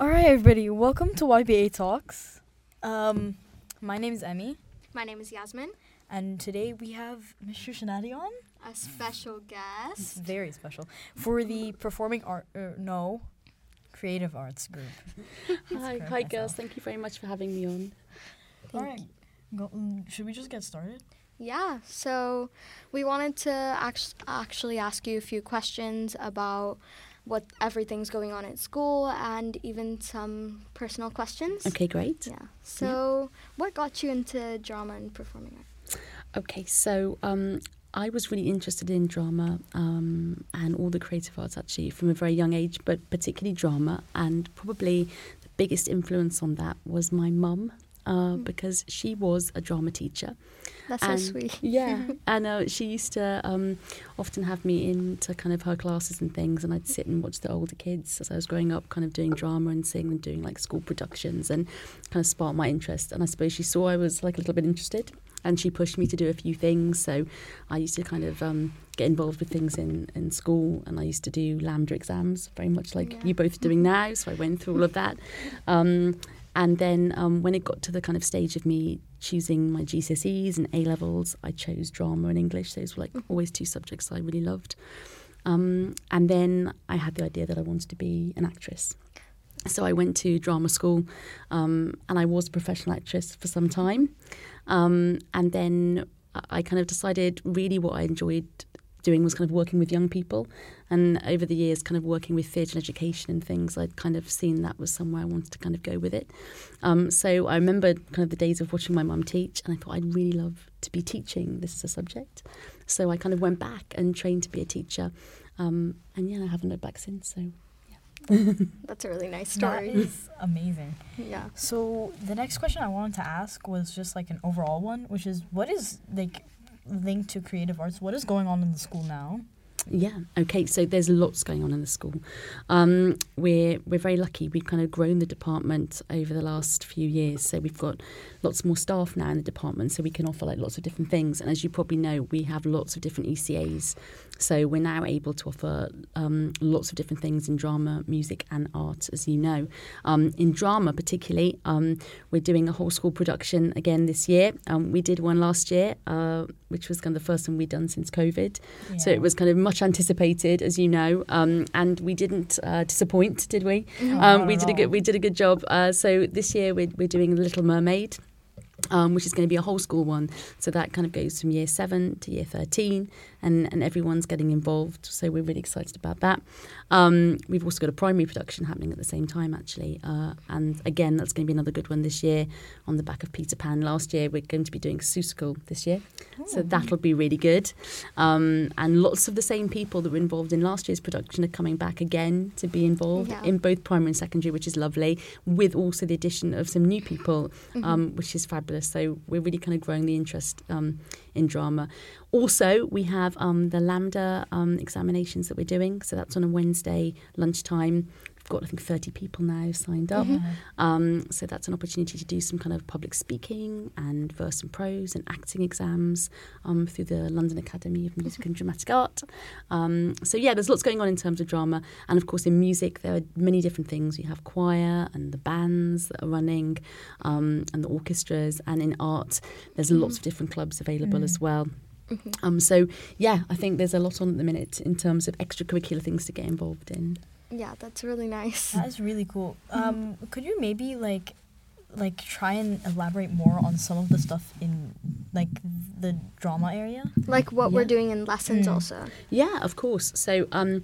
All right, everybody, welcome to YBA Talks. Um, my name is Emy, My name is Yazmin, and today we have Mr. Shanadi on. a special It's guest. very special for the performing art. Uh, no, creative arts group. Hi, correct hi, girls. Thank you very much for having me on. All right, go, mm, should we just get started? Yeah, so we wanted to act- actually ask you a few questions about what everything's going on at school and even some personal questions. Okay, great. Yeah. So, what got you into drama and performing art? Okay, so um, I was really interested in drama um, and all the creative arts actually from a very young age, but particularly drama. And probably the biggest influence on that was my mum. Uh, because she was a drama teacher. That's so sweet. Yeah, and uh, she used to um, often have me into kind of her classes and things, and I'd sit and watch the older kids as I was growing up, kind of doing drama and singing and doing like school productions, and kind of sparked my interest. And I suppose she saw I was like a little bit interested, and she pushed me to do a few things. So I used to kind of um, get involved with things in, in school, and I used to do LAMDA exams, very much like Yeah. you both are doing now. So I went through all of that. Um, and then um, when it got to the kind of stage of me choosing my GCSEs and A levels, I chose drama and English. Those were like always two subjects I really loved. Um, and then I had the idea that I wanted to be an actress. So I went to drama school um, and I was a professional actress for some time. Um, and then I kind of decided really what I enjoyed doing was kind of working with young people. And over the years, kind of working with theatre and education and things, I'd kind of seen that was somewhere I wanted to kind of go with it. Um, so I remember kind of the days of watching my mum teach, and I thought I'd really love to be teaching this as a subject. So I kind of went back and trained to be a teacher. Um, and yeah, I haven't looked back since. So yeah. That's a really nice story. is amazing. Yeah. So the next question I wanted to ask was just like an overall one, which is what is like linked to creative arts? What is going on in the school now? Yeah. Okay. So there's lots going on in the school. Um, we're we're very lucky. We've kind of grown the department over the last few years. So we've got lots more staff now in the department, so we can offer like lots of different things. And as you probably know, we have lots of different ECAs. So we're now able to offer um, lots of different things in drama, music, and art, as you know. Um, in drama, particularly, um, we're doing a whole school production again this year. Um, we did one last year, uh, which was kind of the first one we'd done since COVID. So it was kind of much anticipated, as you know, um, and we didn't uh, disappoint, did we? not Um, we did a good we did a good job. Uh, so this year we're we're doing Little Mermaid. Um, which is going to be a whole school one. So that kind of goes from year seven to year 13, and, and everyone's getting involved. So we're really excited about that. Um, we've also got a primary production happening at the same time, actually. Uh, and again, that's going to be another good one this year on the back of Peter Pan. Last year, we're going to be doing Seussical this year. So that'll be really good. Um, and lots of the same people that were involved in last year's production are coming back again to be involved Yeah. in both primary and secondary, which is lovely, with also the addition of some new people, um, which is fabulous. So we're really kind of growing the interest um, in drama. Also, we have um, the LAMDA um, examinations that we're doing. So that's on a Wednesday lunchtime. Got, I think, 30 people now signed up. Um, so that's an opportunity to do some kind of public speaking and verse and prose and acting exams um, through the London Academy of Music and Dramatic Art. Um, so yeah, there's lots going on in terms of drama, and of course in music there are many different things. You have choir and the bands that are running, um, and the orchestras, and in art there's lots of different clubs available as well. Um, so yeah, I think there's a lot on at the minute in terms of extracurricular things to get involved in. Yeah, that's really nice. That is really cool. Um, could you maybe like like try and elaborate more on some of the stuff in like the drama area? Like what we're doing in lessons, Mm. also. Yeah, of course. So um,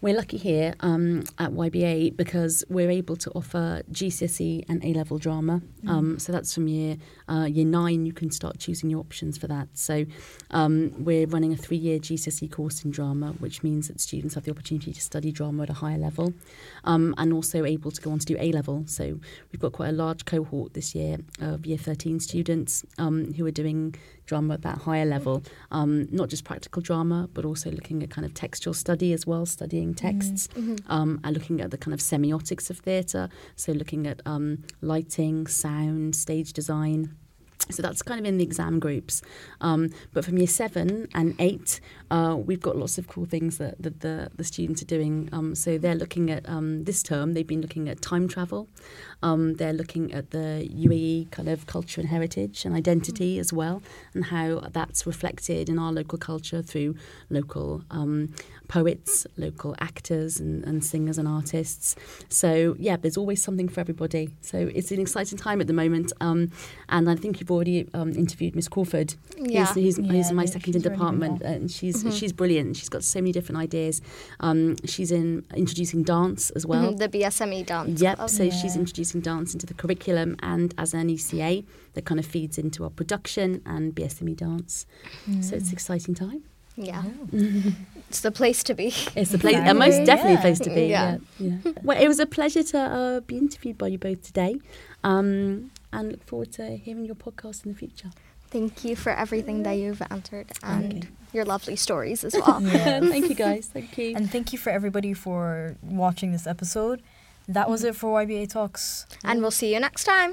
we're lucky here um, at YBA because we're able to offer GCSE and A level drama. Um, so that's from year uh, year nine. You can start choosing your options for that. So um, we're running a three year GCSE course in drama, which means that students have the opportunity to study drama at a higher level, um, and also able to go on to do A level. So we've got quite a large cohort this year of year 13 students um, who are doing drama at that higher level, um, not just practical drama, but also looking at kind of textual study as well, studying texts, um, and looking at the kind of semiotics of theatre, so looking at um, lighting, sound, stage design. So that's kind of in the exam groups. Um, but from year seven and eight, uh, we've got lots of cool things that, that the, the students are doing. Um, so they're looking at um, this term, they've been looking at time travel. Um, they're looking at the UAE kind of culture and heritage and identity as well, and how that's reflected in our local culture through local um, poets, local actors, and, and singers and artists. So, yeah, there's always something for everybody. So, it's an exciting time at the moment. Um, and I think you've already um, interviewed Miss Crawford, Yeah. who's, who's, Yeah, who's in my second in department, at and she's Mhm. she's brilliant. She's got so many different ideas. Um, she's in introducing dance as well. Mhm, the BSME dance. Yep. club. So she's introducing dance into the curriculum, and as an ECA, that kind of feeds into our production and BSME dance. So it's an exciting time. yeah. it's the place to be. It's the place, uh, most definitely Yeah. place to be. Yeah. Yeah. yeah. well, it was a pleasure to uh, be interviewed by you both today, um, and look forward to hearing your podcast in the future. Thank you for everything that you've answered and Okay. your lovely stories as well. Yeah. Thank you, guys. Thank you. And thank you for everybody for watching this episode. That was mm. it for YBA Talks. and we'll see you next time.